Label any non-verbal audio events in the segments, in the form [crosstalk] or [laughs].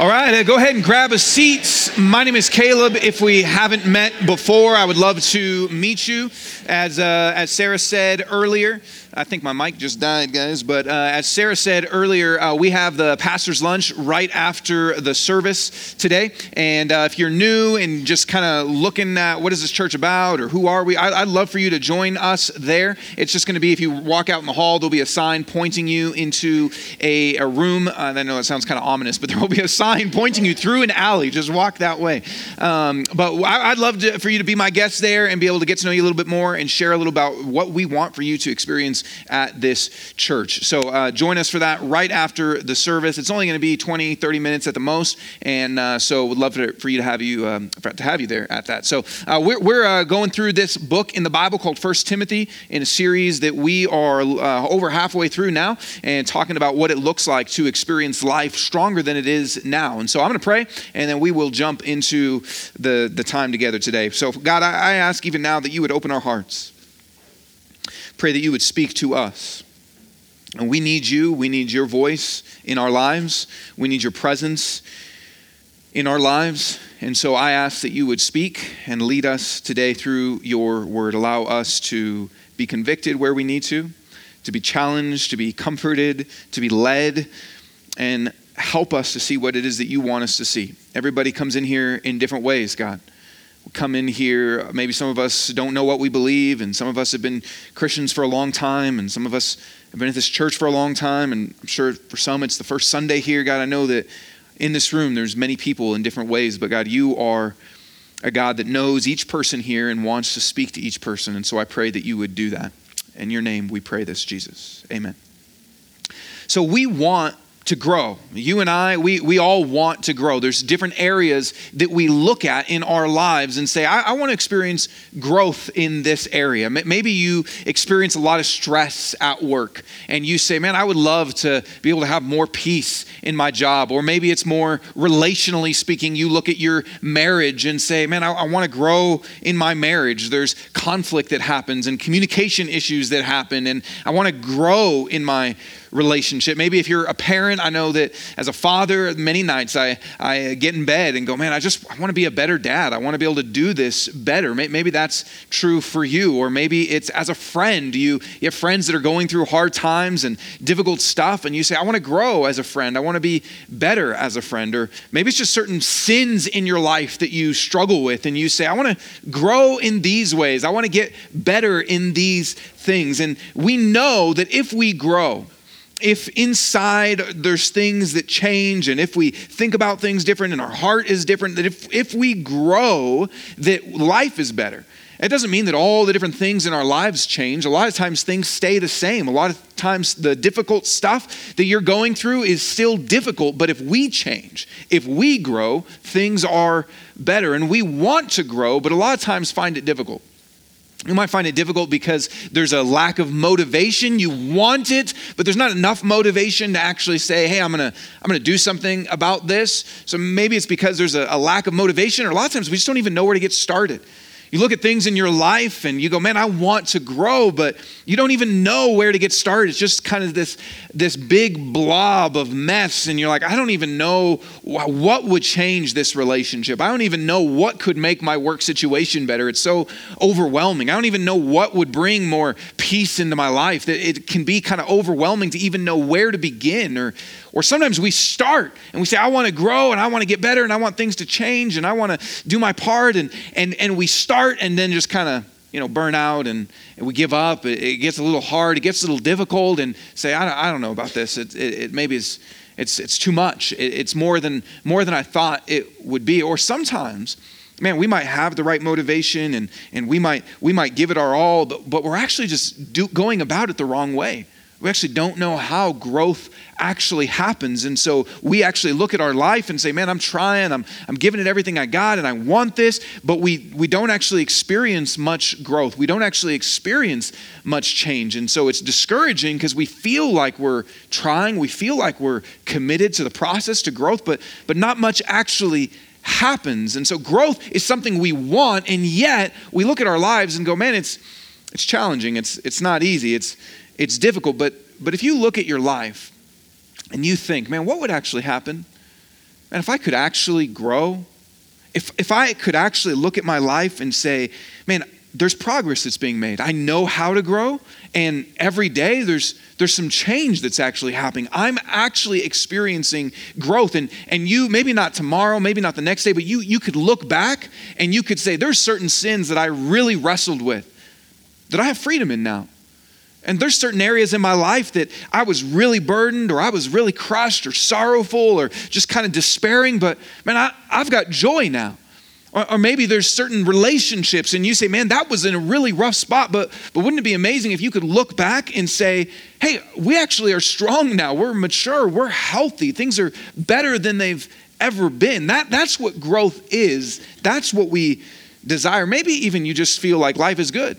All right, go ahead and grab a seat. My name is Caleb. If we haven't met before, I would love to meet you. As, uh, as Sarah said earlier, I think my mic just died, guys. But uh, as Sarah said earlier, uh, we have the pastor's lunch right after the service today. And uh, if you're new and just kind of looking at what is this church about or who are we, I, would love for you to join us there. It's just going to be if you walk out in the hall, there'll be a sign pointing you into a, a room. Uh, I know it sounds kind of ominous, but there will be a sign pointing you through an alley. Just walk that way. Um, but I, would love to, for you to be my guest there and be able to get to know you a little bit more and share a little about what we want for you to experience at this church. So uh, join us for that right after the service. It's only going to be 20, 30 minutes at the most, and uh, so would love for, you to have you um, to have you there at that. So uh, we're, we're uh, going through this book in the Bible called First Timothy in a series that we are uh, over halfway through now, and talking about what it looks like to experience life stronger than it is now. And so I'm going to pray, and then we will jump into the the time together today. So God, I, I ask even now that you would open our hearts Pray that you would speak to us. And we need you. We need your voice in our lives. We need your presence in our lives. And so I ask that you would speak and lead us today through your word. Allow us to be convicted where we need to, to be challenged, to be comforted, to be led, and help us to see what it is that you want us to see. Everybody comes in here in different ways, God come in here. Maybe some of us don't know what we believe, and some of us have been Christians for a long time, and some of us have been at this church for a long time. And I'm sure for some it's the first Sunday here. God, I know that in this room there's many people in different ways, but God, you are a God that knows each person here and wants to speak to each person. And so I pray that you would do that. In your name, we pray this, Jesus. Amen. So we want to grow. You and I, we, we all want to grow. There's different areas that we look at in our lives and say, I, I want to experience growth in this area. Maybe you experience a lot of stress at work and you say, Man, I would love to be able to have more peace in my job. Or maybe it's more relationally speaking, you look at your marriage and say, Man, I, I want to grow in my marriage. There's conflict that happens and communication issues that happen, and I want to grow in my relationship. Maybe if you're a parent, I know that as a father, many nights I, I get in bed and go, man, I just I want to be a better dad. I want to be able to do this better. Maybe that's true for you. Or maybe it's as a friend. You, you have friends that are going through hard times and difficult stuff, and you say, I want to grow as a friend. I want to be better as a friend. Or maybe it's just certain sins in your life that you struggle with, and you say, I want to grow in these ways. I want to get better in these things. And we know that if we grow, if inside there's things that change and if we think about things different and our heart is different that if, if we grow that life is better. It doesn't mean that all the different things in our lives change. A lot of times things stay the same. A lot of times the difficult stuff that you're going through is still difficult but if we change if we grow things are better. And we want to grow but a lot of times find it difficult you might find it difficult because there's a lack of motivation. You want it, but there's not enough motivation to actually say, hey, I'm gonna, I'm gonna do something about this. So maybe it's because there's a, a lack of motivation, or a lot of times we just don't even know where to get started. You look at things in your life and you go, man, I want to grow, but you don't even know where to get started. It's just kind of this, this big blob of mess. And you're like, I don't even know what would change this relationship. I don't even know what could make my work situation better. It's so overwhelming. I don't even know what would bring more peace into my life. That it can be kind of overwhelming to even know where to begin or or sometimes we start and we say, I want to grow and I want to get better and I want things to change and I want to do my part. And, and, and we start and then just kind of, you know, burn out and, and we give up. It, it, gets a little hard. It gets a little difficult and say, I don't, I don't know about this. It, it, it maybe is, it's, it's too much. It, it's more than, more than I thought it would be. Or sometimes, man we might have the right motivation and, and we might we might give it our all but, but we're actually just do, going about it the wrong way we actually don't know how growth actually happens. And so we actually look at our life and say, man, I'm trying, I'm, I'm giving it everything I got, and I want this, but we, we don't actually experience much growth. We don't actually experience much change. And so it's discouraging because we feel like we're trying, we feel like we're committed to the process, to growth, but, but not much actually happens. And so growth is something we want, and yet we look at our lives and go, man, it's, it's challenging, it's, it's not easy, it's it's difficult, but, but if you look at your life and you think, man, what would actually happen and if I could actually grow, if, if I could actually look at my life and say, man, there's progress that's being made. I know how to grow, and every day there's there's some change that's actually happening. I'm actually experiencing growth. And and you, maybe not tomorrow, maybe not the next day, but you you could look back and you could say, there's certain sins that I really wrestled with that I have freedom in now. And there's certain areas in my life that I was really burdened or I was really crushed or sorrowful or just kind of despairing, but man, I, I've got joy now. Or, or, maybe there's certain relationships and you say, man, that was in a really rough spot, but, but wouldn't it be amazing if you could look back and say, hey, we actually are strong now. We're mature. We're healthy. Things are better than they've ever been. That, that's what growth is. That's what we desire. Maybe even you just feel like life is good.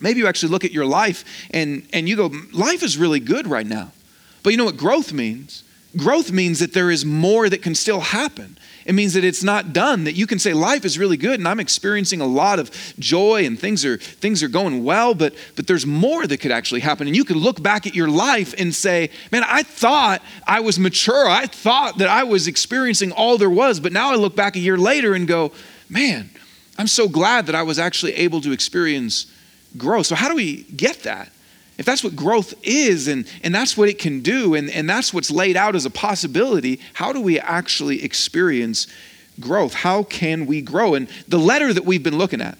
Maybe you actually look at your life and, and you go, life is really good right now. But you know what growth means? Growth means that there is more that can still happen. It means that it's not done, that you can say life is really good and I'm experiencing a lot of joy and things are things are going well, but but there's more that could actually happen. And you can look back at your life and say, Man, I thought I was mature. I thought that I was experiencing all there was, but now I look back a year later and go, Man, I'm so glad that I was actually able to experience growth. So how do we get that? If that's what growth is and, and that's what it can do and, and that's what's laid out as a possibility, how do we actually experience growth? How can we grow? And the letter that we've been looking at,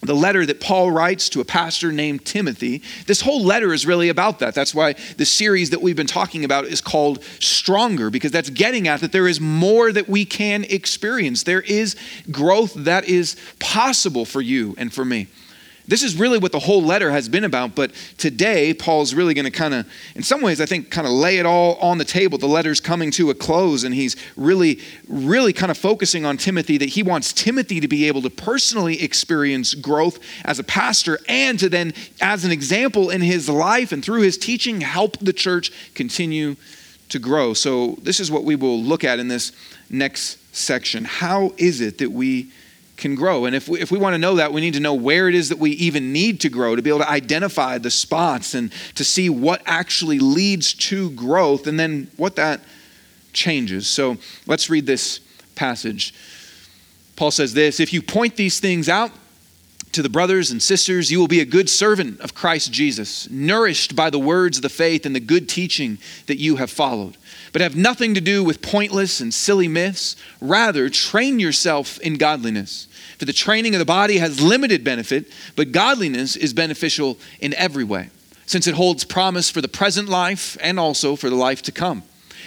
the letter that Paul writes to a pastor named Timothy, this whole letter is really about that. That's why the series that we've been talking about is called Stronger, because that's getting at that there is more that we can experience. There is growth that is possible for you and for me. This is really what the whole letter has been about, but today Paul's really going to kind of, in some ways, I think, kind of lay it all on the table. The letter's coming to a close, and he's really, really kind of focusing on Timothy that he wants Timothy to be able to personally experience growth as a pastor and to then, as an example in his life and through his teaching, help the church continue to grow. So, this is what we will look at in this next section. How is it that we can grow. And if we, if we want to know that, we need to know where it is that we even need to grow to be able to identify the spots and to see what actually leads to growth and then what that changes. So let's read this passage. Paul says this If you point these things out, to the brothers and sisters, you will be a good servant of Christ Jesus, nourished by the words of the faith and the good teaching that you have followed. But have nothing to do with pointless and silly myths. Rather, train yourself in godliness. For the training of the body has limited benefit, but godliness is beneficial in every way, since it holds promise for the present life and also for the life to come.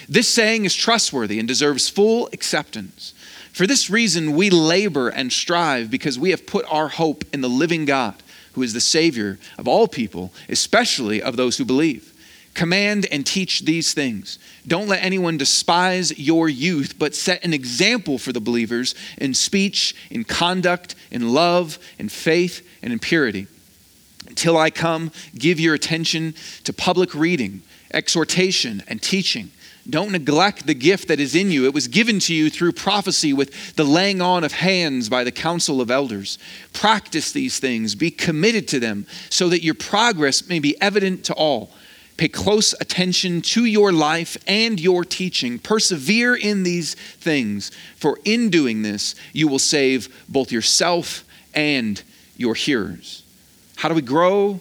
This saying is trustworthy and deserves full acceptance. For this reason, we labor and strive because we have put our hope in the living God, who is the Savior of all people, especially of those who believe. Command and teach these things. Don't let anyone despise your youth, but set an example for the believers in speech, in conduct, in love, in faith, and in purity. Until I come, give your attention to public reading, exhortation, and teaching. Don't neglect the gift that is in you. It was given to you through prophecy with the laying on of hands by the council of elders. Practice these things, be committed to them, so that your progress may be evident to all. Pay close attention to your life and your teaching. Persevere in these things, for in doing this, you will save both yourself and your hearers. How do we grow?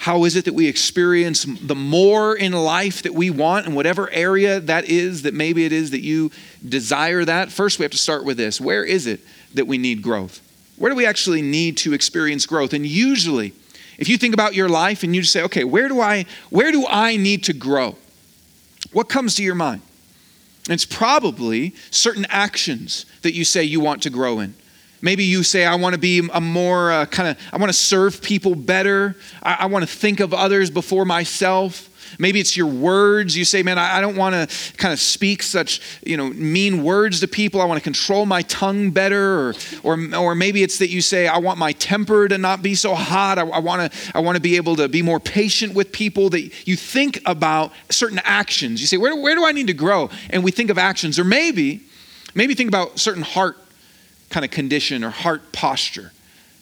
How is it that we experience the more in life that we want in whatever area that is, that maybe it is that you desire that? First, we have to start with this where is it that we need growth? Where do we actually need to experience growth? And usually, if you think about your life and you just say, okay, where do I, where do I need to grow? What comes to your mind? It's probably certain actions that you say you want to grow in. Maybe you say, I want to be a more uh, kind of, I want to serve people better. I, I want to think of others before myself. Maybe it's your words. You say, man, I don't want to kind of speak such, you know, mean words to people. I want to control my tongue better. Or, or, or maybe it's that you say, I want my temper to not be so hot. I, I want to, I want to be able to be more patient with people. That you think about certain actions. You say, where, where do I need to grow? And we think of actions. Or maybe, maybe think about certain heart kind of condition or heart posture.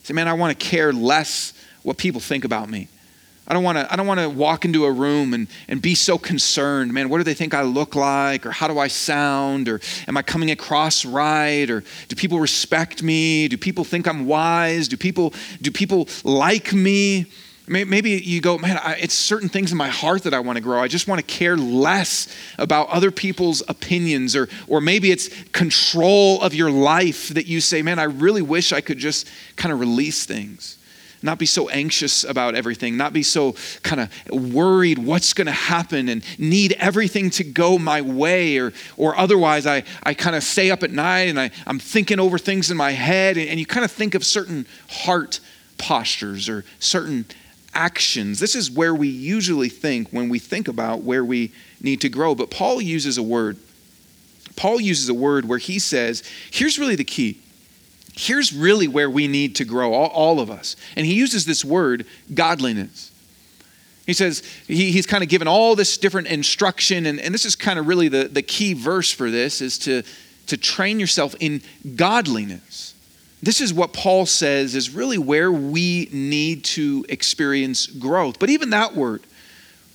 Say, man, I want to care less what people think about me. I don't want to I don't want to walk into a room and, and be so concerned, man, what do they think I look like or how do I sound or am I coming across right or do people respect me? Do people think I'm wise? Do people do people like me? Maybe you go, man, it's certain things in my heart that I want to grow. I just want to care less about other people's opinions, or, or maybe it's control of your life that you say, man, I really wish I could just kind of release things not be so anxious about everything, not be so kind of worried what's going to happen and need everything to go my way, or, or otherwise I, I kind of stay up at night and I, I'm thinking over things in my head, and, and you kind of think of certain heart postures or certain actions. This is where we usually think when we think about where we need to grow. But Paul uses a word. Paul uses a word where he says, here's really the key here's really where we need to grow, all, all of us. And he uses this word, godliness. He says, he, he's kind of given all this different instruction, and, and this is kind of really the, the key verse for this is to, to train yourself in godliness. This is what Paul says is really where we need to experience growth. But even that word,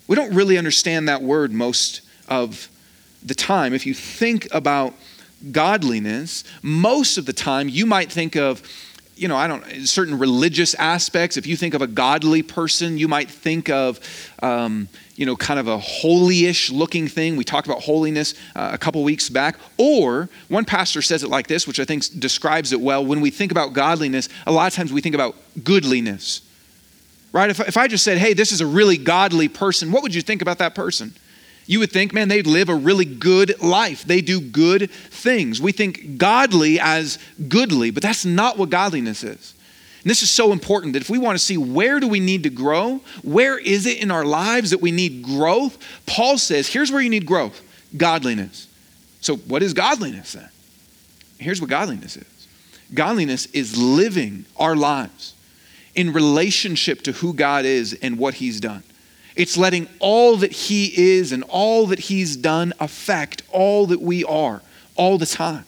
we don't really understand that word most of the time. If you think about godliness, most of the time you might think of, you know, I don't, certain religious aspects. If you think of a godly person, you might think of, um, you know, kind of a holy-ish looking thing. We talked about holiness uh, a couple weeks back. Or one pastor says it like this, which I think describes it well. When we think about godliness, a lot of times we think about goodliness, right? If, if I just said, hey, this is a really godly person, what would you think about that person? You would think, man, they'd live a really good life. They do good things. We think godly as goodly, but that's not what godliness is. And this is so important that if we want to see where do we need to grow, where is it in our lives that we need growth, Paul says, here's where you need growth godliness. So, what is godliness then? Here's what godliness is godliness is living our lives in relationship to who God is and what He's done. It's letting all that He is and all that He's done affect all that we are all the time.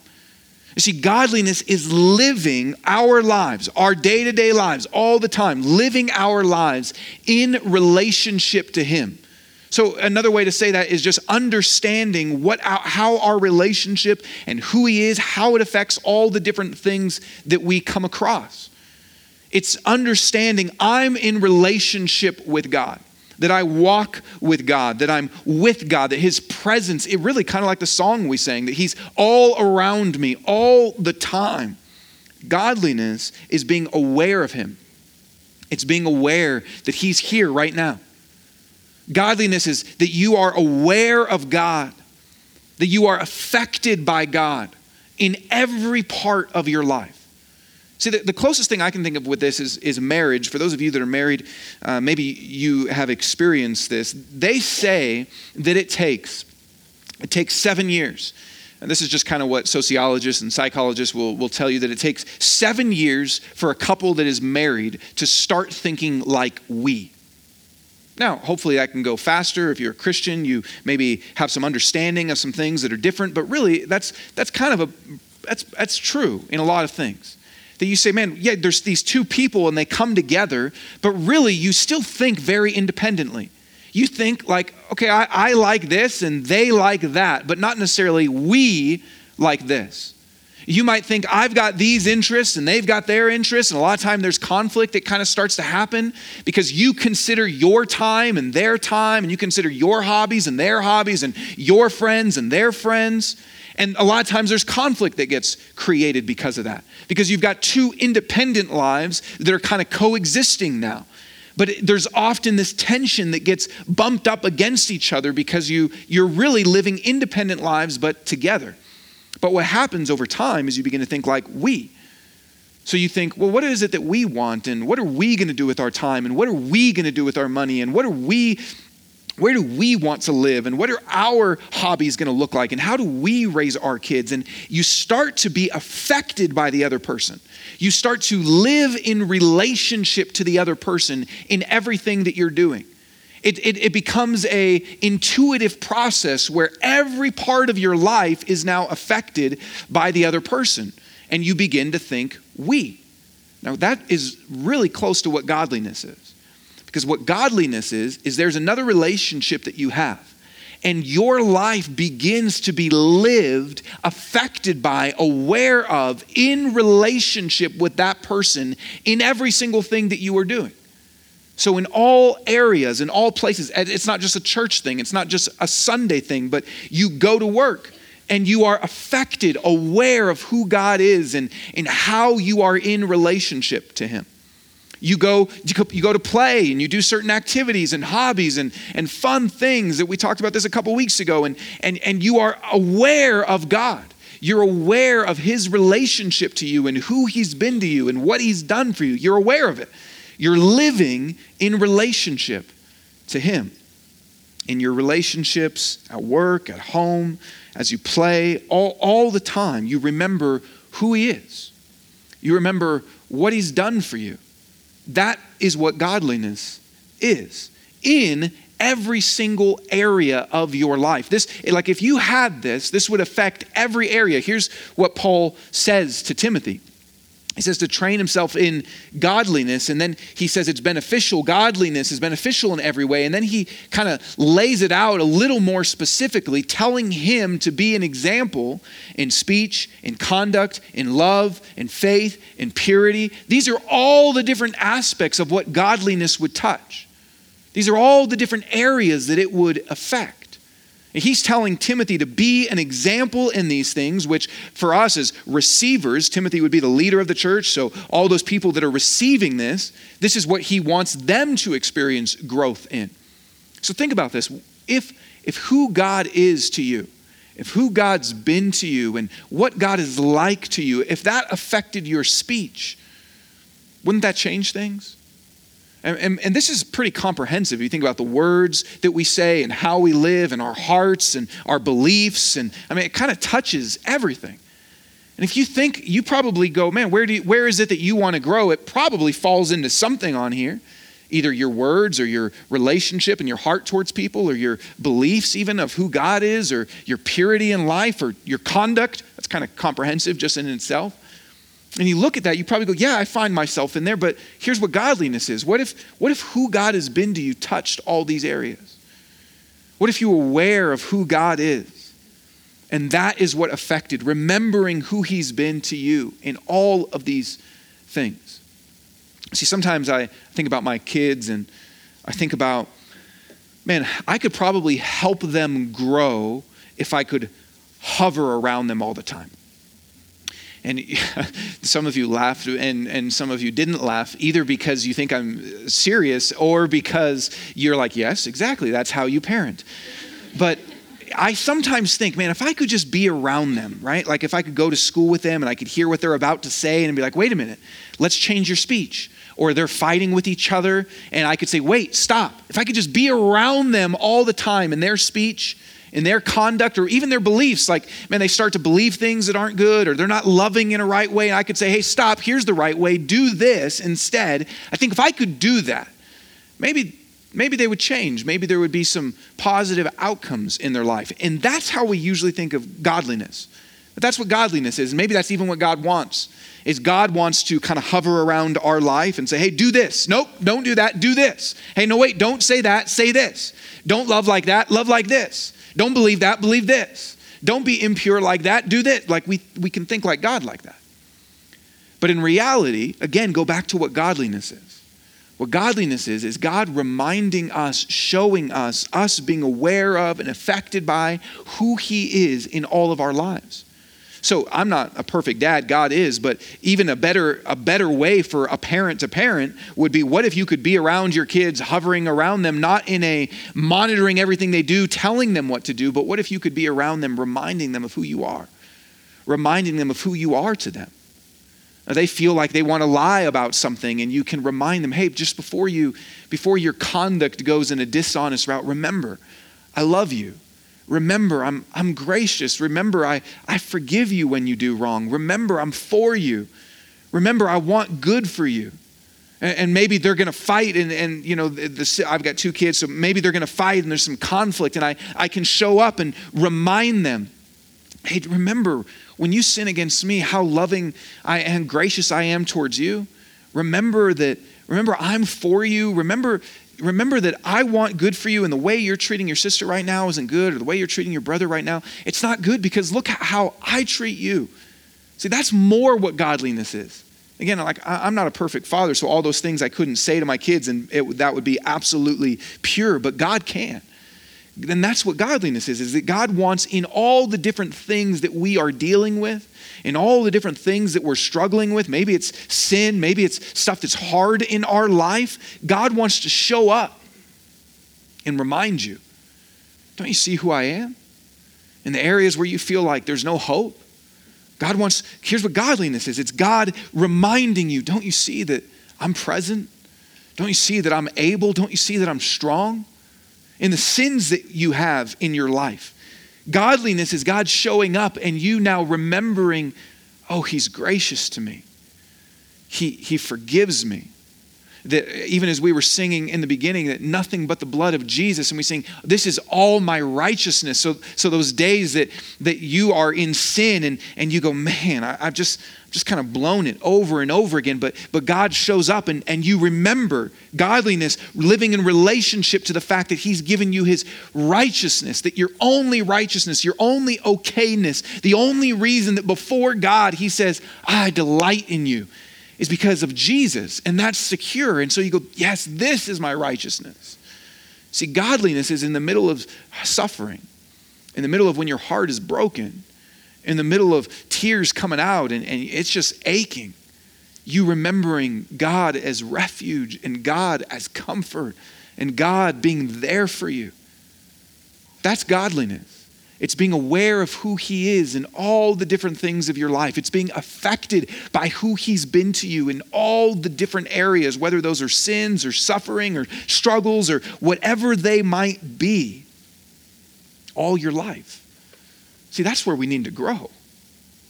You see, godliness is living our lives, our day to day lives, all the time, living our lives in relationship to Him. So, another way to say that is just understanding what, how our relationship and who He is, how it affects all the different things that we come across. It's understanding I'm in relationship with God that I walk with God, that I'm with God, that His presence, it really kind of like the song we sang, that He's all around me all the time. Godliness is being aware of Him, it's being aware that He's here right now. Godliness is that you are aware of God, that you are affected by God in every part of your life. See, the, the, closest thing I can think of with this is, is marriage. For those of you that are married, uh, maybe you have experienced this. They say that it takes, it takes seven years. And this is just kind of what sociologists and psychologists will, will tell you that it takes seven years for a couple that is married to start thinking like we. Now, hopefully that can go faster. If you're a Christian, you maybe have some understanding of some things that are different, but really that's that's kind of a that's that's true in a lot of things that you say, man, yeah, there's these two people and they come together, but really you still think very independently. You think like, okay, I, I like this and they like that, but not necessarily we like this. You might think, I've got these interests and they've got their interests, and a lot of time there's conflict that kind of starts to happen because you consider your time and their time, and you consider your hobbies and their hobbies, and your friends and their friends. And a lot of times there's conflict that gets created because of that. Because you've got two independent lives that are kind of coexisting now. But there's often this tension that gets bumped up against each other because you, you're really living independent lives but together. But what happens over time is you begin to think like we. So you think, well, what is it that we want? And what are we going to do with our time? And what are we going to do with our money? And what are we where do we want to live and what are our hobbies going to look like and how do we raise our kids? And you start to be affected by the other person. You start to live in relationship to the other person in everything that you're doing. It, it, it becomes a intuitive process where every part of your life is now affected by the other person and you begin to think we. Now that is really close to what godliness is Because what godliness is, is there's another relationship that you have. And your life begins to be lived, affected by, aware of, in relationship with that person in every single thing that you are doing. So, in all areas, in all places, it's not just a church thing, it's not just a Sunday thing, but you go to work and you are affected, aware of who God is and, and how you are in relationship to Him. You go, you go to play and you do certain activities and hobbies and, and fun things that we talked about this a couple weeks ago, and, and, and you are aware of God. You're aware of His relationship to you and who He's been to you and what He's done for you. You're aware of it. You're living in relationship to Him. In your relationships, at work, at home, as you play, all, all the time, you remember who He is. You remember what He's done for you. That is what godliness is in every single area of your life. This like if you had this, this would affect every area. Here's what Paul says to Timothy. He says to train himself in godliness, and then he says it's beneficial. Godliness is beneficial in every way. And then he kind of lays it out a little more specifically, telling him to be an example in speech, in conduct, in love, in faith, in purity. These are all the different aspects of what godliness would touch. These are all the different areas that it would affect. He's telling Timothy to be an example in these things, which for us as receivers, Timothy would be the leader of the church. So, all those people that are receiving this, this is what he wants them to experience growth in. So, think about this. If, if who God is to you, if who God's been to you, and what God is like to you, if that affected your speech, wouldn't that change things? And, and, and, this is pretty comprehensive. You think about the words that we say and how we live and our hearts and our beliefs. And I mean, it kind of touches everything. And if you think, you probably go, man, where, do you, where is it that you want to grow? It probably falls into something on here. Either your words or your relationship and your heart towards people or your beliefs, even of who God is, or your purity in life or your conduct. That's kind of comprehensive just in itself. And you look at that, you probably go, Yeah, I find myself in there, but here's what godliness is. What if, what if who God has been to you touched all these areas? What if you were aware of who God is? And that is what affected, remembering who He's been to you in all of these things. See, sometimes I think about my kids and I think about, man, I could probably help them grow if I could hover around them all the time. And [laughs] some of you laughed and, and some of you didn't laugh, either because you think I'm serious or because you're like, yes, exactly, that's how you parent. But I sometimes think, man, if I could just be around them, right? Like if I could go to school with them and I could hear what they're about to say and be like, wait a minute, let's change your speech. Or they're fighting with each other and I could say, wait, stop. If I could just be around them all the time in their speech, in their conduct or even their beliefs. Like, man, they start to believe things that aren't good or they're not loving in a right way. And I could say, hey, stop, here's the right way, do this instead. I think if I could do that, maybe. Maybe they would change. Maybe there would be some positive outcomes in their life. And that's how we usually think of godliness. But that's what godliness is. And maybe that's even what God wants. Is God wants to kind of hover around our life and say, "Hey, do this. Nope, don't do that. Do this. Hey, no wait, don't say that. Say this. Don't love like that. Love like this. Don't believe that, believe this. Don't be impure like that, do this. Like we, we can think like God like that. But in reality, again, go back to what godliness is. What godliness is, is God reminding us, showing us, us being aware of and affected by who He is in all of our lives. So I'm not a perfect dad, God is, but even a better a better way for a parent to parent would be what if you could be around your kids, hovering around them, not in a monitoring everything they do, telling them what to do, but what if you could be around them, reminding them of who you are, reminding them of who you are to them. They feel like they want to lie about something, and you can remind them, hey, just before you, before your conduct goes in a dishonest route, remember, I love you. Remember, I'm, I'm gracious. Remember, I, I forgive you when you do wrong. Remember, I'm for you. Remember, I want good for you. And, and maybe they're going to fight, and, and you know, the, the, I've got two kids, so maybe they're going to fight and there's some conflict, and I, I can show up and remind them hey, remember, when you sin against me, how loving I and gracious I am towards you. Remember that, remember, I'm for you. Remember remember that I want good for you, and the way you're treating your sister right now isn't good, or the way you're treating your brother right now, it's not good because look how I treat you. See, that's more what godliness is. Again, like I'm not a perfect father, so all those things I couldn't say to my kids, and it, that would be absolutely pure, but God can. Then that's what godliness is, is that God wants in all the different things that we are dealing with, in all the different things that we're struggling with, maybe it's sin, maybe it's stuff that's hard in our life, God wants to show up and remind you, don't you see who I am? In the areas where you feel like there's no hope, God wants, here's what godliness is it's God reminding you, don't you see that I'm present? Don't you see that I'm able? Don't you see that I'm strong? In the sins that you have in your life. Godliness is God showing up and you now remembering, oh, He's gracious to me. He, he forgives me that even as we were singing in the beginning that nothing but the blood of jesus and we sing this is all my righteousness. So so those days that that you are in sin and and you go man I, have just just kind of blown it over and over again. But but god shows up and and you remember godliness living in relationship to the fact that he's given you his righteousness that your only righteousness your only okayness the only reason that before god he says i delight in you is because of Jesus, and that's secure. And so you go, Yes, this is my righteousness. See, godliness is in the middle of suffering, in the middle of when your heart is broken, in the middle of tears coming out and, and it's just aching. You remembering God as refuge and God as comfort and God being there for you. That's godliness. It's being aware of who He is in all the different things of your life. It's being affected by who He's been to you in all the different areas, whether those are sins or suffering or struggles or whatever they might be, all your life. See, that's where we need to grow.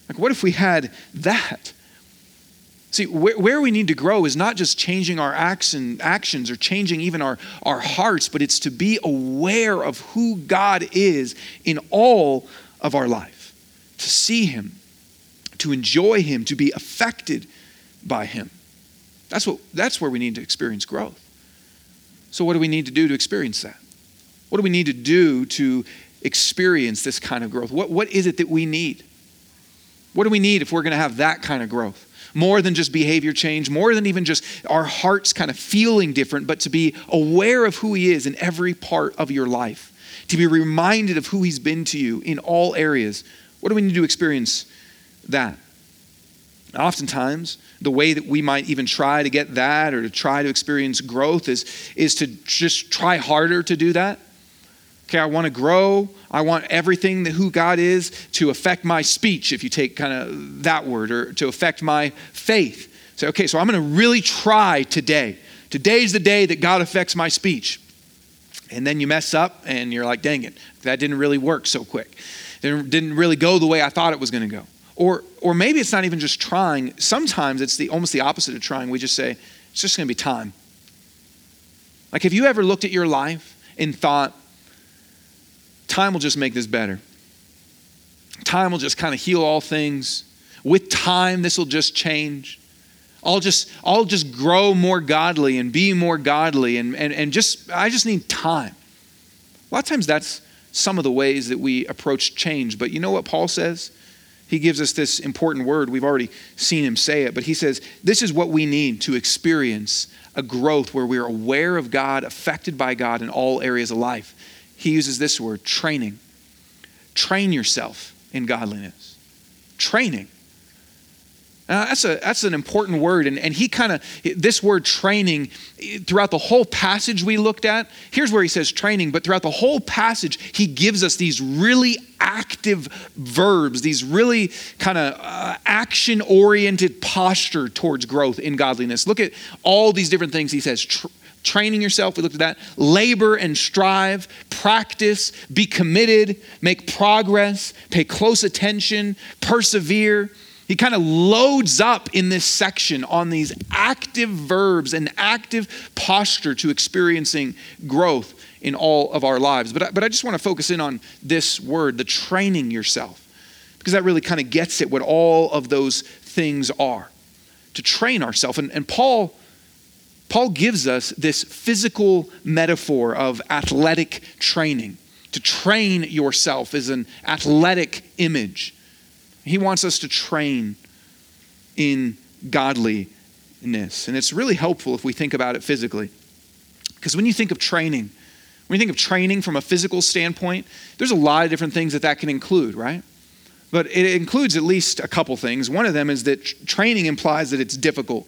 Like, what if we had that? See, where, where, we need to grow is not just changing our acts and actions or changing even our, our hearts, but it's to be aware of who God is in all of our life, to see Him, to enjoy Him, to be affected by Him. That's, what, that's where we need to experience growth. So, what do we need to do to experience that? What do we need to do to experience this kind of growth? What, what is it that we need? What do we need if we're going to have that kind of growth? More than just behavior change, more than even just our hearts kind of feeling different, but to be aware of who He is in every part of your life, to be reminded of who He's been to you in all areas. What do we need to experience that? Oftentimes, the way that we might even try to get that or to try to experience growth is, is to just try harder to do that. Okay, I want to grow. I want everything that who God is to affect my speech, if you take kind of that word, or to affect my faith. Say, okay, so I'm going to really try today. Today's the day that God affects my speech. And then you mess up and you're like, dang it, that didn't really work so quick. It didn't really go the way I thought it was going to go. Or, or maybe it's not even just trying. Sometimes it's the, almost the opposite of trying. We just say, it's just going to be time. Like, have you ever looked at your life and thought, time will just make this better. Time will just kind of heal all things. With time, this will just change. I'll just, I'll just grow more godly and be more godly and, and, and just, I just need time. A lot of times that's some of the ways that we approach change. But you know what Paul says? He gives us this important word. We've already seen him say it, but he says, This is what we need to experience a growth where we're aware of God, affected by God in all areas of life he uses this word training. Train yourself in godliness. Training. Now, that's, a, that's an important word. And, and he kind of, this word training, throughout the whole passage we looked at, here's where he says training, but throughout the whole passage, he gives us these really active verbs, these really kind of uh, action oriented posture towards growth in godliness. Look at all these different things he says. Training yourself, we looked at that. Labor and strive, practice, be committed, make progress, pay close attention, persevere. He kind of loads up in this section on these active verbs and active posture to experiencing growth in all of our lives. But I, but I just want to focus in on this word, the training yourself, because that really kind of gets at what all of those things are to train ourselves. And, and Paul Paul gives us this physical metaphor of athletic training. To train yourself is an athletic image. He wants us to train in godliness. And it's really helpful if we think about it physically. Because when you think of training, when you think of training from a physical standpoint, there's a lot of different things that that can include, right? But it includes at least a couple things. One of them is that training implies that it's difficult.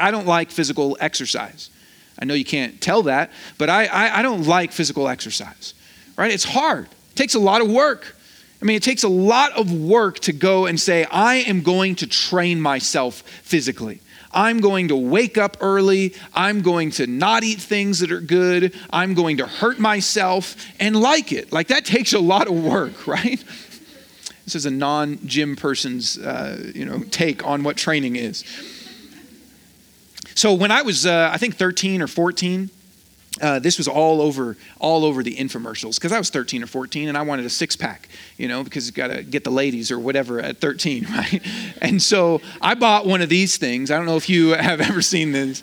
I don't like physical exercise. I know you can't tell that, but I, I, I don't like physical exercise, right? It's hard, it takes a lot of work. I mean, it takes a lot of work to go and say, I am going to train myself physically. I'm going to wake up early. I'm going to not eat things that are good. I'm going to hurt myself and like it. Like that takes a lot of work, [laughs] right? This is a non-gym person's, uh, you know, take on what training is. So when I was, uh, I think 13 or 14, uh, this was all over all over the infomercials because I was 13 or 14 and I wanted a six pack, you know, because you got to get the ladies or whatever at 13, [laughs] right? And so I bought one of these things. I don't know if you [laughs] have ever seen this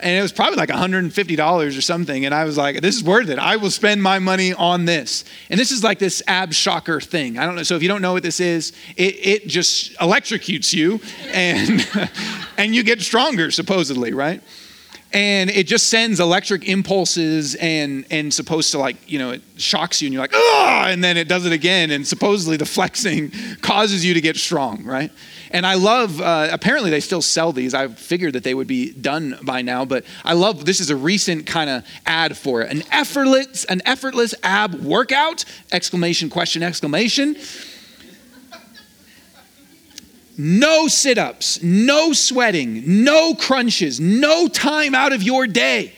and it was probably like $150 or something. And I was like, this is worth it. I will spend my money on this. And this is like this ab shocker thing. I don't know. So if you don't know what this is, it, it just electrocutes you and, [laughs] and you get stronger, supposedly, right? and it just sends electric impulses and and supposed to like you know it shocks you and you're like ah and then it does it again and supposedly the flexing [laughs] causes you to get strong right and i love uh, apparently they still sell these. I figured that they would be done by now but i love this is a recent kind of ad for it. An effortless an effortless ab workout? Exclamation question exclamation. No sit ups, no sweating, no crunches, no time out of your day.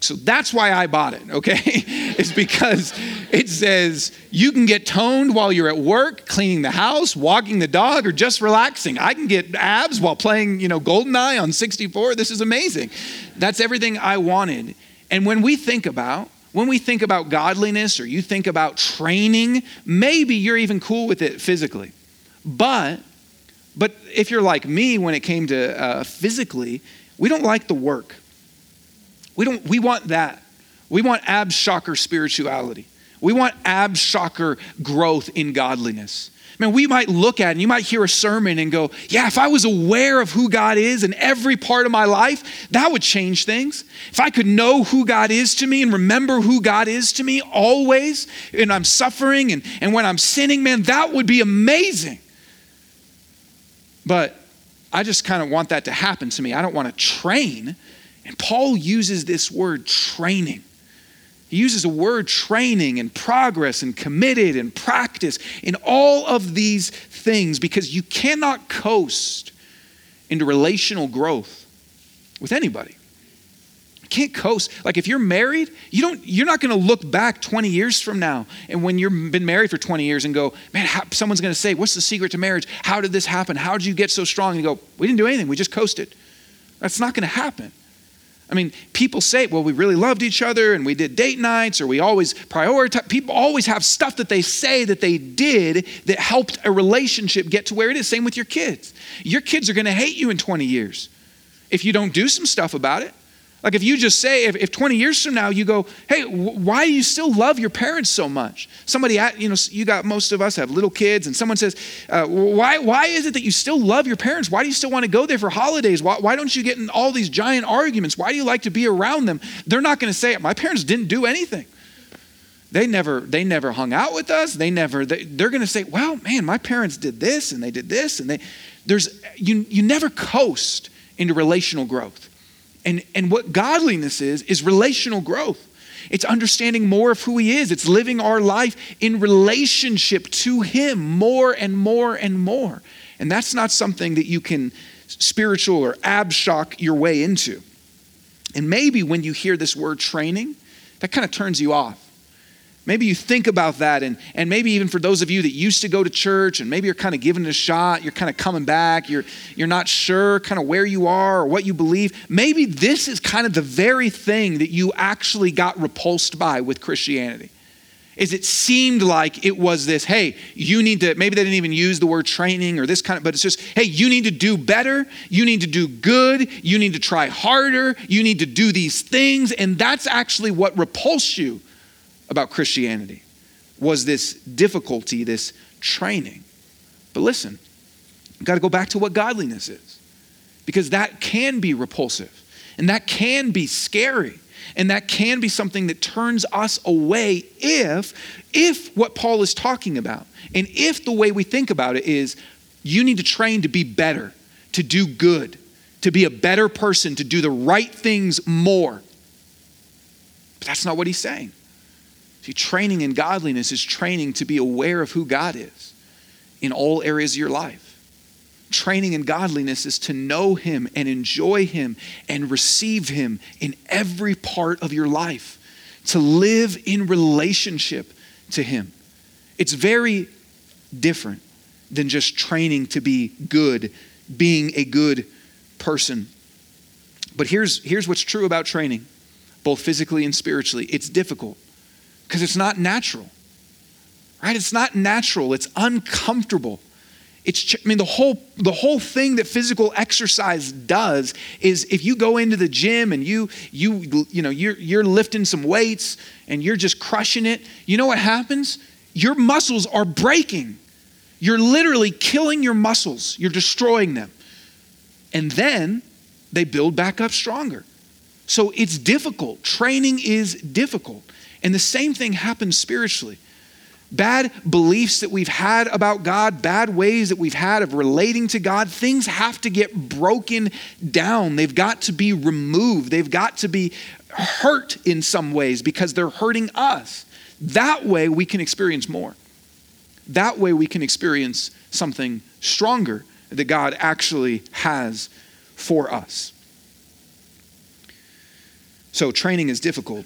So that's why I bought it, okay? [laughs] it's because it says you can get toned while you're at work, cleaning the house, walking the dog, or just relaxing. I can get abs while playing, you know, GoldenEye on 64. This is amazing. That's everything I wanted. And when we think about when we think about godliness or you think about training, maybe you're even cool with it physically. But but if you're like me, when it came to uh, physically, we don't like the work. We don't. We want that. We want ab shocker spirituality. We want ab shocker growth in godliness. Man, we might look at and you might hear a sermon and go, Yeah, if I was aware of who God is in every part of my life, that would change things. If I could know who God is to me and remember who God is to me always, and I'm suffering and, and when I'm sinning, man, that would be amazing. But I just kind of want that to happen to me. I don't want to train. And Paul uses this word training. He uses a word training and progress and committed and practice in all of these things because you cannot coast into relational growth with anybody can't coast. Like if you're married, you don't you're not going to look back 20 years from now and when you've been married for 20 years and go, "Man, how, someone's going to say, "What's the secret to marriage? How did this happen? How did you get so strong?" And you go, "We didn't do anything. We just coasted." That's not going to happen. I mean, people say, well, we really loved each other and we did date nights or we always prioritize. People always have stuff that they say that they did that helped a relationship get to where it is. Same with your kids. Your kids are going to hate you in 20 years if you don't do some stuff about it. Like if you just say, if, if 20 years from now you go, hey, why do you still love your parents so much? Somebody, you know, you got most of us have little kids, and someone says, uh, why, why is it that you still love your parents? Why do you still want to go there for holidays? Why, why don't you get in all these giant arguments? Why do you like to be around them? They're not going to say, my parents didn't do anything. They never, they never hung out with us. They never, they, they're going to say, well, man, my parents did this and they did this. And they, there's, you, you never coast into relational growth. And, and what godliness is, is relational growth. It's understanding more of who He is. It's living our life in relationship to Him more and more and more. And that's not something that you can spiritual or ab shock your way into. And maybe when you hear this word training, that kind of turns you off. Maybe you think about that, and, and maybe even for those of you that used to go to church, and maybe you're kind of giving it a shot, you're kind of coming back, you're, you're not sure kind of where you are or what you believe. Maybe this is kind of the very thing that you actually got repulsed by with Christianity. is it seemed like it was this hey you need to maybe they didn't even use the word training or this kind of but it's just hey you need to do better you need to do good you need to try harder you need to do these things and that's actually what repulsed you about christianity was this difficulty this training but listen got to go back to what godliness is because that can be repulsive and that can be scary and that can be something that turns us away if if what Paul is talking about and if the way we think about it is you need to train to be better, to do good, to be a better person, to do the right things more. But that's not what he's saying. See, training in godliness is training to be aware of who God is in all areas of your life training in godliness is to know Him and enjoy Him and receive Him in every part of your life, to live in relationship to Him. It's very different than just training to be good, being a good person. But here's, here's what's true about training, both physically and spiritually it's difficult because it's not natural, right? It's not natural, it's uncomfortable. It's, I mean, the whole, the whole thing that physical exercise does is if you go into the gym and you, you, you know, you're, you're lifting some weights and you're just crushing it, you know what happens? Your muscles are breaking. You're literally killing your muscles. You're destroying them. And then they build back up stronger. So it's difficult. Training is difficult. And the same thing happens spiritually bad beliefs that we've had about God, bad ways that we've had of relating to God, things have to get broken down. They've got to be removed. They've got to be hurt in some ways because they're hurting us. That way we can experience more. That way we can experience something stronger that God actually has for us. So training is difficult,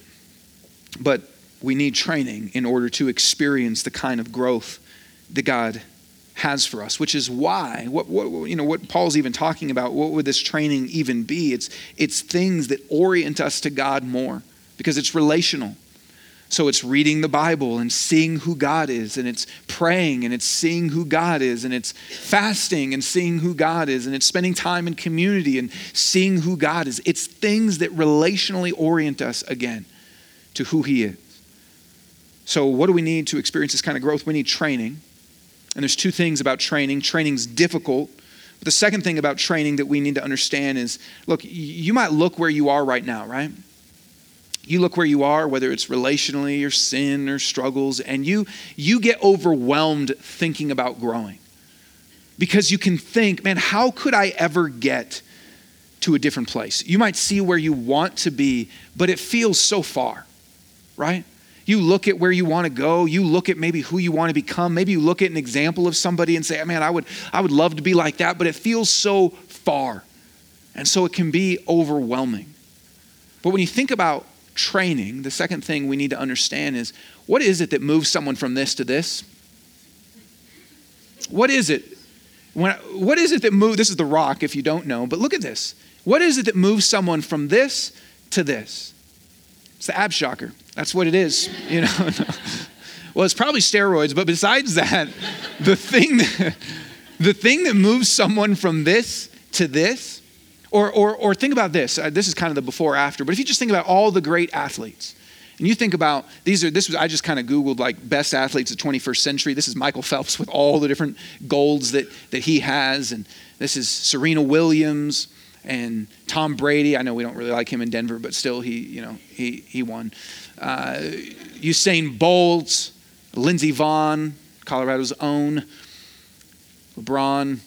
but we need training in order to experience the kind of growth that God has for us, which is why what, what you know what Paul's even talking about. What would this training even be? It's it's things that orient us to God more because it's relational. So it's reading the Bible and seeing who God is, and it's praying and it's seeing who God is, and it's fasting and seeing who God is, and it's spending time in community and seeing who God is. It's things that relationally orient us again to who He is. So, what do we need to experience this kind of growth? We need training. And there's two things about training. Training's difficult. But the second thing about training that we need to understand is look, you might look where you are right now, right? You look where you are, whether it's relationally or sin or struggles, and you you get overwhelmed thinking about growing. Because you can think, man, how could I ever get to a different place? You might see where you want to be, but it feels so far, right? You look at where you want to go. You look at maybe who you want to become. Maybe you look at an example of somebody and say, man, I would, I would love to be like that, but it feels so far. And so it can be overwhelming. But when you think about training, the second thing we need to understand is what is it that moves someone from this to this? What is it? When, what is it that moves? This is the rock, if you don't know, but look at this. What is it that moves someone from this to this? It's the ab shocker. That's what it is, you know. [laughs] well, it's probably steroids, but besides that, the thing that, the thing that moves someone from this to this, or, or, or think about this. Uh, this is kind of the before after, but if you just think about all the great athletes, and you think about these are this was I just kind of googled like best athletes of 21st century. This is Michael Phelps with all the different golds that that he has, and this is Serena Williams and Tom Brady. I know we don't really like him in Denver, but still he you know he he won uh, Usain Bolt, Lindsey Vonn, Colorado's own, LeBron.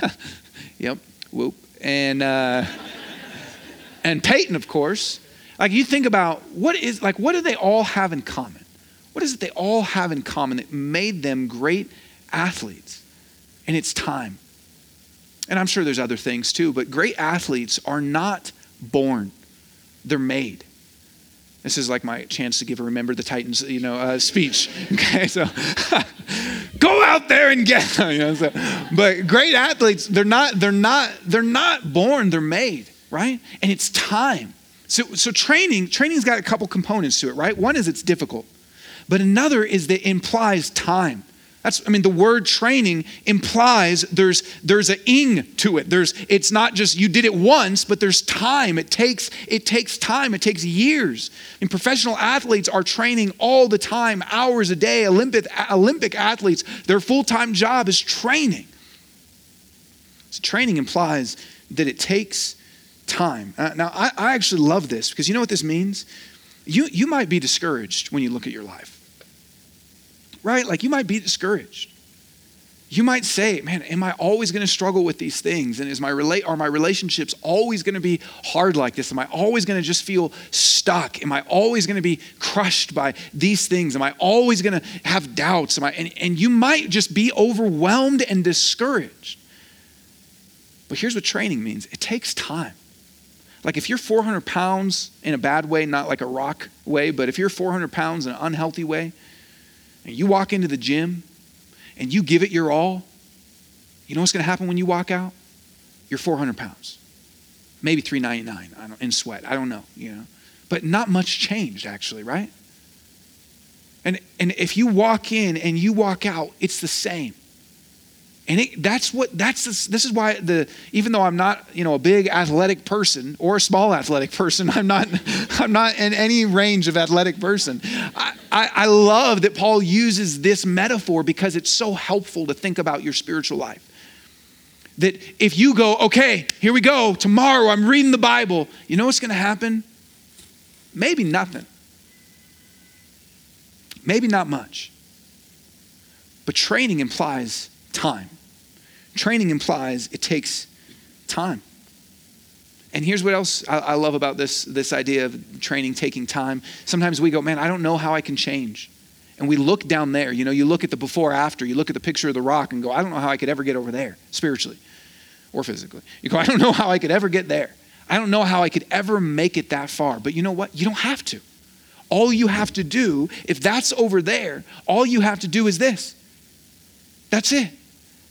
[laughs] yep, whoop. And, uh, and Peyton, of course. Like you think about what is, like, what do they all have in common? What is it they all have in common that made them great athletes? And it's time. And I'm sure there's other things too, but great athletes are not born, they're made. This is like my chance to give a remember the Titans, you know, uh, speech. [laughs] Okay, so [laughs] go out there and get them. You know, so, but great athletes, they're not, they're not, they're not born, they're made, right? And it's time. So, so training, training's got a couple components to it, right? One is it's difficult. but another is that implies time. That's, I mean, the word training implies there's there's an ing to it. There's it's not just you did it once, but there's time. It takes it takes time. It takes years. Mean, professional athletes are training all the time, hours a day. Olympic Olympic athletes, their full time job is training. So training implies that it takes time. Uh, now, I, I actually love this because you know what this means. You you might be discouraged when you look at your life right? Like you might be discouraged. You might say, man, am I always going to struggle with these things? And is my relate are my relationships always going to be hard like this? Am I always going to just feel stuck? Am I always going to be crushed by these things? Am I always going to have doubts? Am I and, and you might just be overwhelmed and discouraged. But here's what training means it takes time. Like if you're 400 pounds in a bad way, not like a rock way, but if you're 400 pounds in an unhealthy way, and you walk into the gym and you give it your all, you know what's going to happen when you walk out? You're 400 pounds, maybe 399 in sweat. I don't know, you know, but not much changed actually, right? And and if you walk in and you walk out, it's the same. And it, that's what that's this, this is why the even though I'm not you know a big athletic person or a small athletic person, [laughs] I'm not I'm not in any range of athletic person. I, I, I love that Paul uses this metaphor because it's so helpful to think about your spiritual life. That if you go, okay, here we go, tomorrow I'm reading the Bible, you know what's going to happen? Maybe nothing. Maybe not much. But training implies time. Training implies it takes time. And here's what else I, I love about this, this idea of training taking time. Sometimes we go, man, I don't know how I can change. And we look down there. You know, you look at the before after, you look at the picture of the rock and go, I don't know how I could ever get over there spiritually or physically. You go, I don't know how I could ever get there. I don't know how I could ever make it that far. But you know what? You don't have to. All you have to do, if that's over there, all you have to do is this. That's it.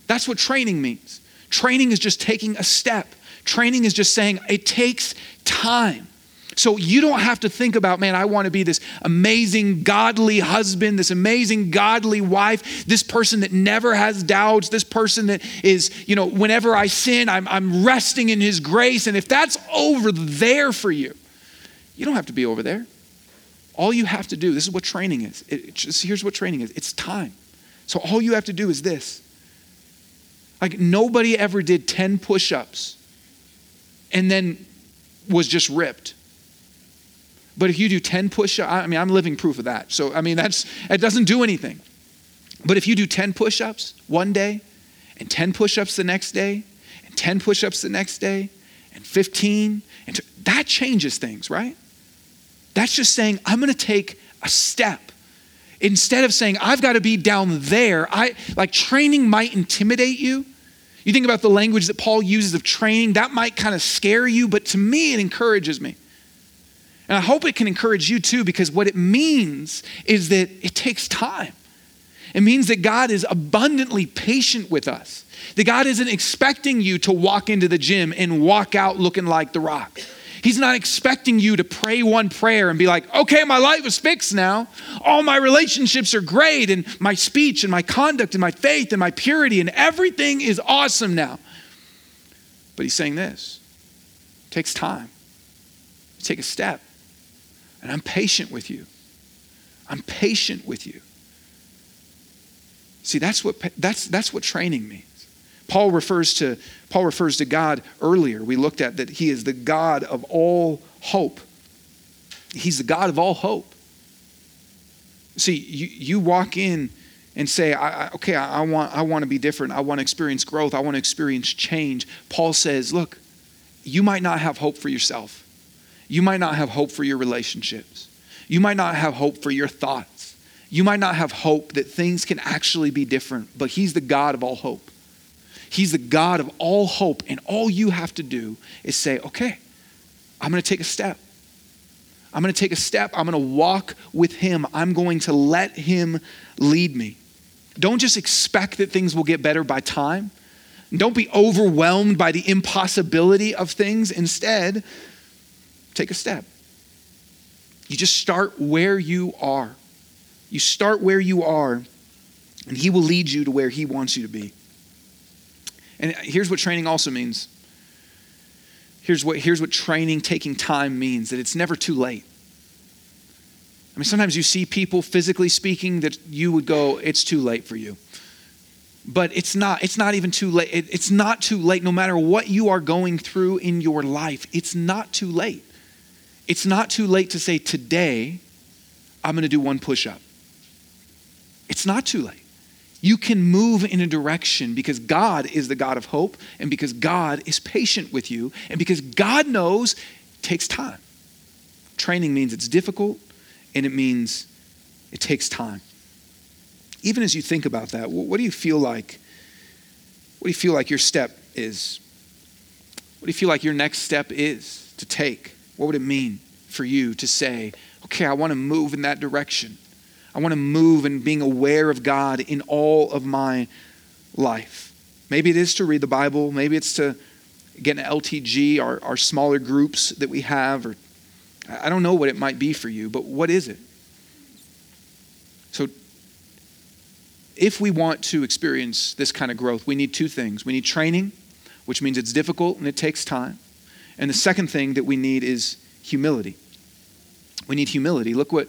That's what training means. Training is just taking a step. Training is just saying it takes time. So you don't have to think about, man, I want to be this amazing, godly husband, this amazing, godly wife, this person that never has doubts, this person that is, you know, whenever I sin, I'm, I'm resting in his grace. And if that's over there for you, you don't have to be over there. All you have to do, this is what training is. It, just, here's what training is it's time. So all you have to do is this like nobody ever did 10 push ups and then was just ripped. But if you do 10 push ups, I mean, I'm living proof of that. So, I mean, that's, it doesn't do anything. But if you do 10 push ups one day, and 10 push ups the next day, and 10 push ups the next day, and 15, and t- that changes things, right? That's just saying, I'm gonna take a step instead of saying i've got to be down there i like training might intimidate you. You think about the language that paul uses of training that might kind of scare you but to me it encourages me. And i hope it can encourage you too because what it means is that it takes time. It means that god is abundantly patient with us that god isn't expecting you to walk into the gym and walk out looking like the rock He's not expecting you to pray one prayer and be like, okay, my life is fixed now. All my relationships are great, and my speech and my conduct and my faith and my purity and everything is awesome now. But he's saying this it takes time. Take a step. And I'm patient with you. I'm patient with you. See, that's what, that's, that's what training means. Paul refers to Paul refers to God earlier. We looked at that he is the God of all hope. He's the God of all hope. See, you, you walk in and say, I, I, okay, I, I, want, I want to be different. I want to experience growth. I want to experience change. Paul says, look, you might not have hope for yourself. You might not have hope for your relationships. You might not have hope for your thoughts. You might not have hope that things can actually be different, but He's the God of all hope. He's the God of all hope. And all you have to do is say, okay, I'm going to take a step. I'm going to take a step. I'm going to walk with Him. I'm going to let Him lead me. Don't just expect that things will get better by time. Don't be overwhelmed by the impossibility of things. Instead, take a step. You just start where you are. You start where you are, and He will lead you to where He wants you to be. And here's what training also means. Here's what, here's what training, taking time means that it's never too late. I mean, sometimes you see people physically speaking that you would go, it's too late for you. But it's not, it's not even too late. It, it's not too late no matter what you are going through in your life. It's not too late. It's not too late to say, today, I'm going to do one push up. It's not too late. You can move in a direction because God is the God of hope and because God is patient with you and because God knows it takes time. Training means it's difficult and it means it takes time. Even as you think about that, what do you feel like? What do you feel like your step is? What do you feel like your next step is to take? What would it mean for you to say, okay, I want to move in that direction? I want to move in being aware of God in all of my life. Maybe it is to read the Bible. Maybe it's to get an LTG, our, our smaller groups that we have. Or I don't know what it might be for you, but what is it? So, if we want to experience this kind of growth, we need two things. We need training, which means it's difficult and it takes time. And the second thing that we need is humility. We need humility. Look what,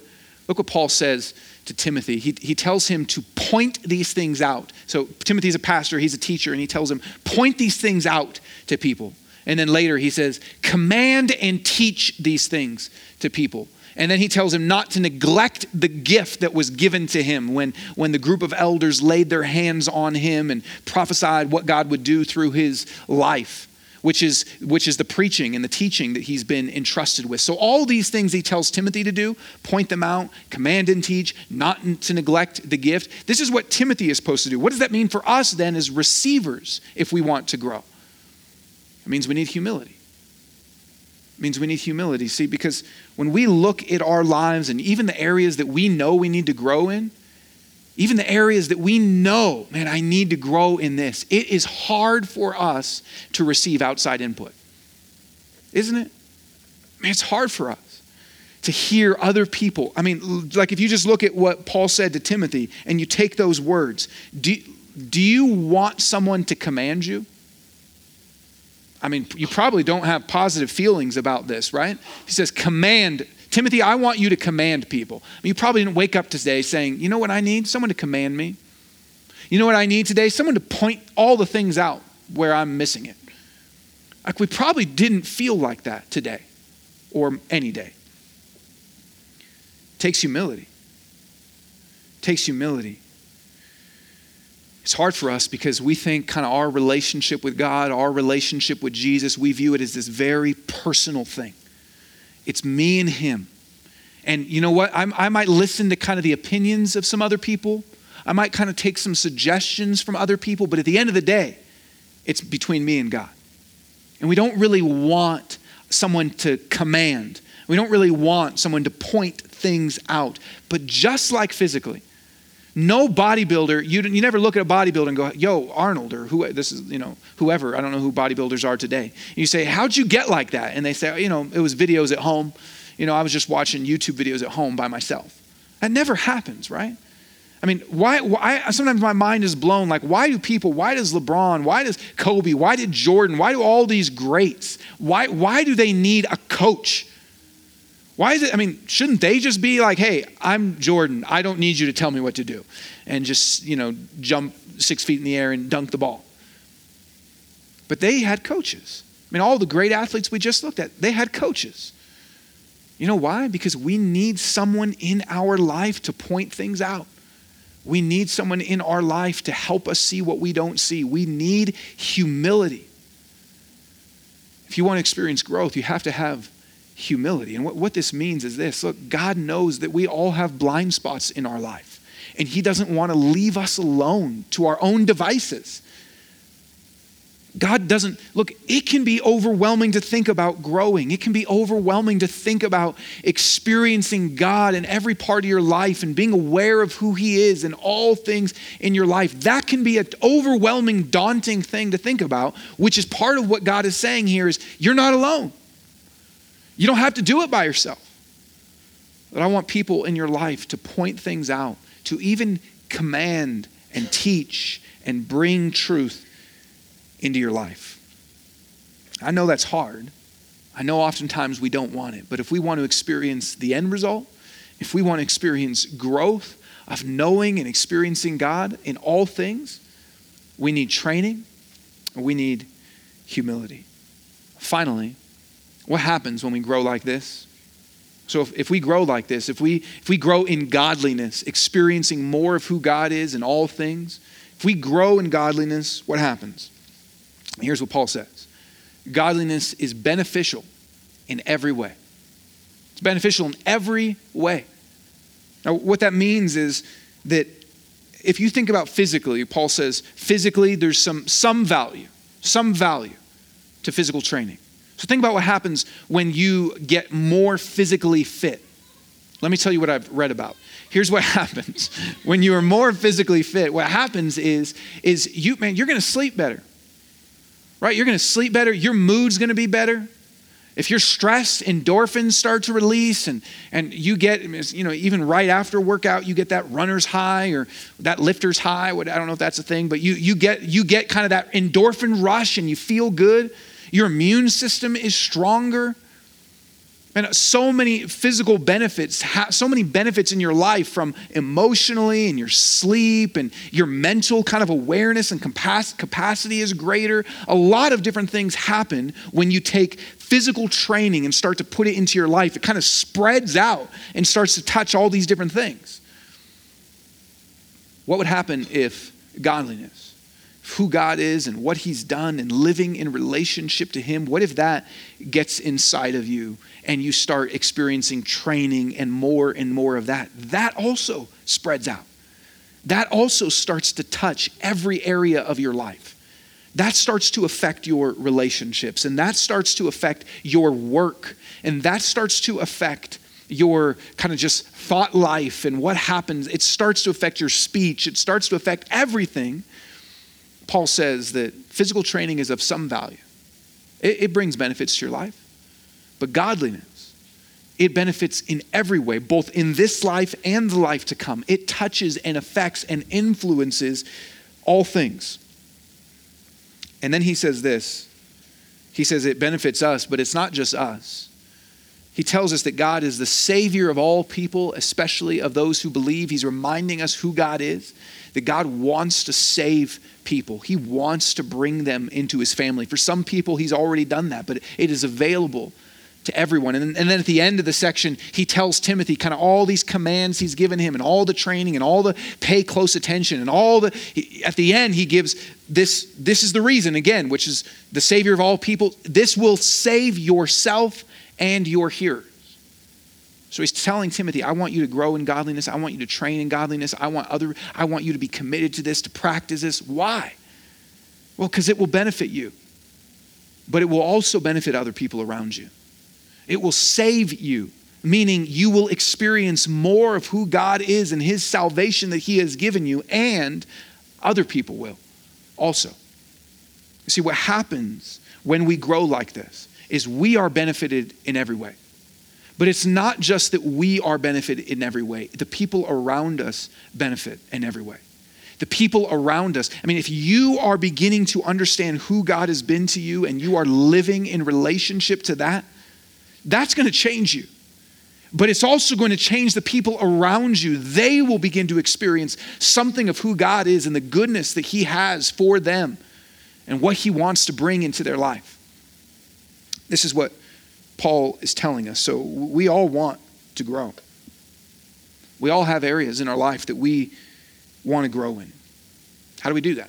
look what Paul says to Timothy. He, he tells him to point these things out. So, Timothy's a pastor, he's a teacher, and he tells him, point these things out to people. And then later he says, command and teach these things to people. And then he tells him not to neglect the gift that was given to him when, when the group of elders laid their hands on him and prophesied what God would do through his life which is, which is the preaching and the teaching that he's been entrusted with. So, all these things he tells Timothy to do point them out, command and teach, not to neglect the gift. This is what Timothy is supposed to do. What does that mean for us then as receivers if we want to grow? It means we need humility. It means we need humility. See, because when we look at our lives and even the areas that we know we need to grow in, even the areas that we know, man, I need to grow in this, it is hard for us to receive outside input. Isn't it? It's hard for us to hear other people. I mean, like if you just look at what Paul said to Timothy and you take those words, do, do you want someone to command you? I mean, you probably don't have positive feelings about this, right? He says, command Timothy, I want you to command people. You probably didn't wake up today saying, you know what I need? Someone to command me. You know what I need today? Someone to point all the things out where I'm missing it. Like, we probably didn't feel like that today or any day. It takes humility. It takes humility. It's hard for us because we think kind of our relationship with God, our relationship with Jesus, we view it as this very personal thing. It's me and him. And you know what? I'm, i might listen to kind of the opinions of some other people. I might kind of take some suggestions from other people, but at the end of the day, it's between me and God. And we don't really want someone to command. We don't really want someone to point things out. But just like physically, no bodybuilder, you, you never look at a bodybuilder and go, yo, Arnold, or who, this is, you know, whoever, I don't know who bodybuilders are today. You say, how'd you get like that? And they say, you know, it was videos at home. You know, I was just watching YouTube videos at home by myself. That never happens, right? I mean, why, why, sometimes my mind is blown. Like, why do people, why does LeBron, why does Kobe, why did Jordan, why do all these greats, why, why do they need a coach? Why is it? I mean, shouldn't they just be like, hey, I'm Jordan. I don't need you to tell me what to do. And just, you know, jump six feet in the air and dunk the ball. But they had coaches. I mean, all the great athletes we just looked at, they had coaches. You know why? Because we need someone in our life to point things out. We need someone in our life to help us see what we don't see. We need humility. If you want to experience growth, you have to have humility. And what, what this means is this look, God knows that we all have blind spots in our life, and He doesn't want to leave us alone to our own devices. God doesn't, look, it can be overwhelming to think about growing. It can be overwhelming to think about experiencing God in every part of your life and being aware of who He is in all things in your life. That can be an overwhelming, daunting thing to think about, which is part of what God is saying here is you're not alone. You don't have to do it by yourself. But I want people in your life to point things out, to even command and teach and bring truth into your life. I know that's hard. I know oftentimes we don't want it, but if we want to experience the end result, if we want to experience growth of knowing and experiencing God in all things, we need training, we need humility. Finally, what happens when we grow like this? So if, if we grow like this, if we if we grow in godliness, experiencing more of who God is in all things, if we grow in godliness, what happens? Here's what Paul says. Godliness is beneficial in every way. It's beneficial in every way. Now, what that means is that if you think about physically, Paul says physically there's some, some value, some value to physical training. So think about what happens when you get more physically fit. Let me tell you what I've read about. Here's what [laughs] happens. When you are more physically fit, what happens is, is you, man, you're gonna sleep better. Right? You're gonna sleep better, your mood's gonna be better. If you're stressed, endorphins start to release, and, and you get, you know, even right after workout, you get that runner's high or that lifter's high. I don't know if that's a thing, but you, you, get, you get kind of that endorphin rush and you feel good. Your immune system is stronger. And so many physical benefits, so many benefits in your life from emotionally and your sleep and your mental kind of awareness and capacity is greater. A lot of different things happen when you take physical training and start to put it into your life. It kind of spreads out and starts to touch all these different things. What would happen if godliness, who God is and what He's done and living in relationship to Him, what if that gets inside of you and you start experiencing training and more and more of that? That also spreads out. That also starts to touch every area of your life. That starts to affect your relationships and that starts to affect your work and that starts to affect your kind of just thought life and what happens. It starts to affect your speech, it starts to affect everything Paul says that physical training is of some value. It, it brings benefits to your life. But godliness, it benefits in every way, both in this life and the life to come. It touches and affects and influences all things. And then he says this he says it benefits us, but it's not just us. He tells us that God is the Savior of all people, especially of those who believe. He's reminding us who God is that God wants to save people. He wants to bring them into his family. For some people, he's already done that, but it is available to everyone. And, and then at the end of the section, he tells Timothy kind of all these commands he's given him and all the training and all the pay close attention and all the, he, at the end, he gives this, this is the reason, again, which is the Savior of all people. This will save yourself and your hearers. So he's telling Timothy, I want you to grow in godliness. I want you to train in godliness. I want other I want you to be committed to this, to practice this. Why? Well, cuz it will benefit you. But it will also benefit other people around you. It will save you, meaning you will experience more of who God is and his salvation that he has given you and other people will also. You see what happens when we grow like this is we are benefited in every way. But it's not just that we are benefited in every way, the people around us benefit in every way. The people around us. I mean, if you are beginning to understand who God has been to you and you are living in relationship to that, that's going to change you. But it's also going to change the people around you. They will begin to experience something of who God is and the goodness that He has for them and what He wants to bring into their life. This is what Paul is telling us. So we all want to grow. We all have areas in our life that we want to grow in. How do we do that?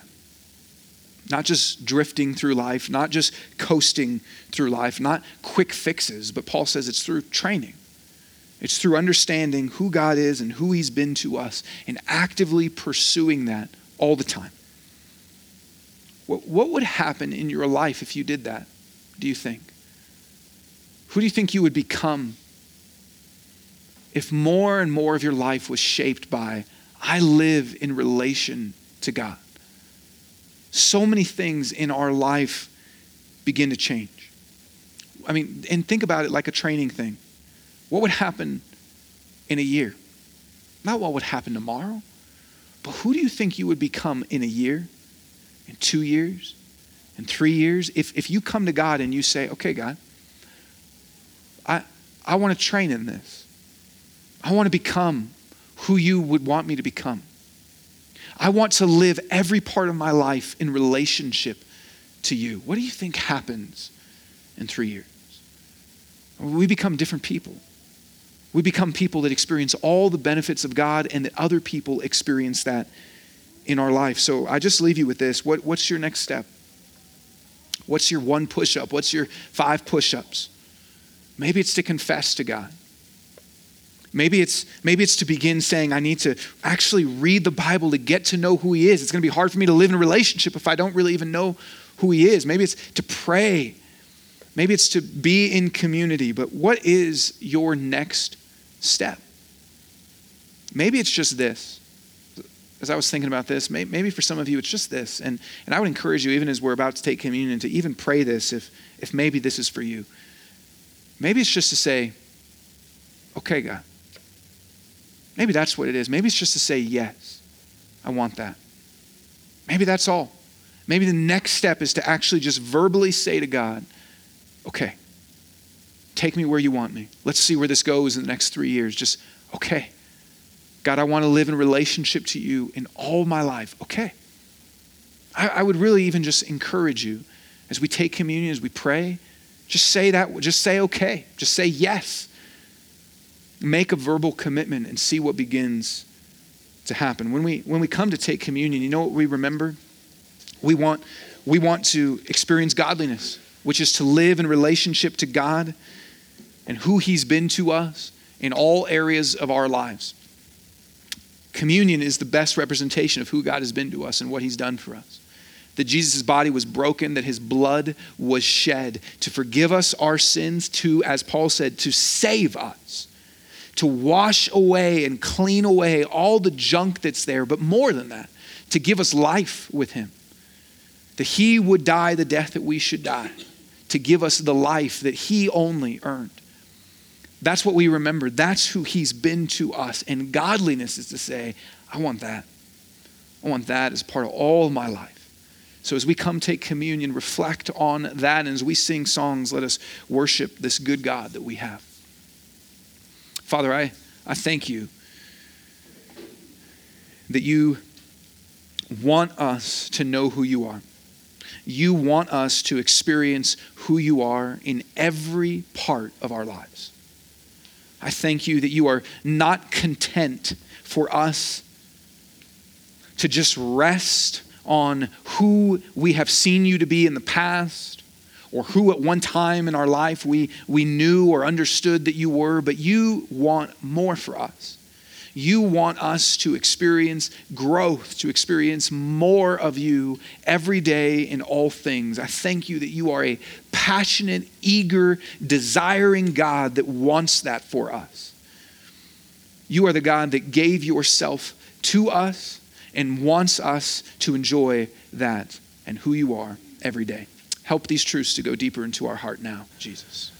Not just drifting through life, not just coasting through life, not quick fixes, but Paul says it's through training. It's through understanding who God is and who He's been to us and actively pursuing that all the time. What, what would happen in your life if you did that, do you think? Who do you think you would become if more and more of your life was shaped by, I live in relation to God? So many things in our life begin to change. I mean, and think about it like a training thing. What would happen in a year? Not what would happen tomorrow, but who do you think you would become in a year, in two years, in three years? If, if you come to God and you say, okay, God, I, I want to train in this. I want to become who you would want me to become. I want to live every part of my life in relationship to you. What do you think happens in three years? We become different people. We become people that experience all the benefits of God and that other people experience that in our life. So I just leave you with this. What, what's your next step? What's your one push up? What's your five push ups? Maybe it's to confess to God. Maybe it's, maybe it's to begin saying, I need to actually read the Bible to get to know who He is. It's going to be hard for me to live in a relationship if I don't really even know who He is. Maybe it's to pray. Maybe it's to be in community. But what is your next step? Maybe it's just this. As I was thinking about this, maybe for some of you it's just this. And, and I would encourage you, even as we're about to take communion, to even pray this if, if maybe this is for you. Maybe it's just to say, okay, God. Maybe that's what it is. Maybe it's just to say, yes, I want that. Maybe that's all. Maybe the next step is to actually just verbally say to God, okay, take me where you want me. Let's see where this goes in the next three years. Just, okay. God, I want to live in relationship to you in all my life. Okay. I, I would really even just encourage you as we take communion, as we pray, just say that, just say okay, just say yes. Make a verbal commitment and see what begins to happen. When we, when we come to take communion, you know what we remember? We want, we want to experience godliness, which is to live in relationship to God and who He's been to us in all areas of our lives. Communion is the best representation of who God has been to us and what He's done for us that Jesus' body was broken, that his blood was shed to forgive us our sins, to, as Paul said, to save us, to wash away and clean away all the junk that's there, but more than that, to give us life with him. That he would die the death that we should die, to give us the life that he only earned. That's what we remember. That's who he's been to us. And godliness is to say, I want that. I want that as part of all my life. So as we come take communion, reflect on that. And as we sing songs, let us worship this good God that we have. Father, I, I thank you that you want us to know who you are. You want us to experience who you are in every part of our lives. I thank you that you are not content for us to just rest on who we have seen you to be in the past or who at one time in our life we, we knew or understood that you were, but you want more for us. You want us to experience growth, to experience more of you every day in all things. I thank you that you are a passionate, eager, desiring God that wants that for us. You are the God that gave yourself to us and wants us to enjoy that and who you are every day. Help these truths to go deeper into our heart now, Jesus.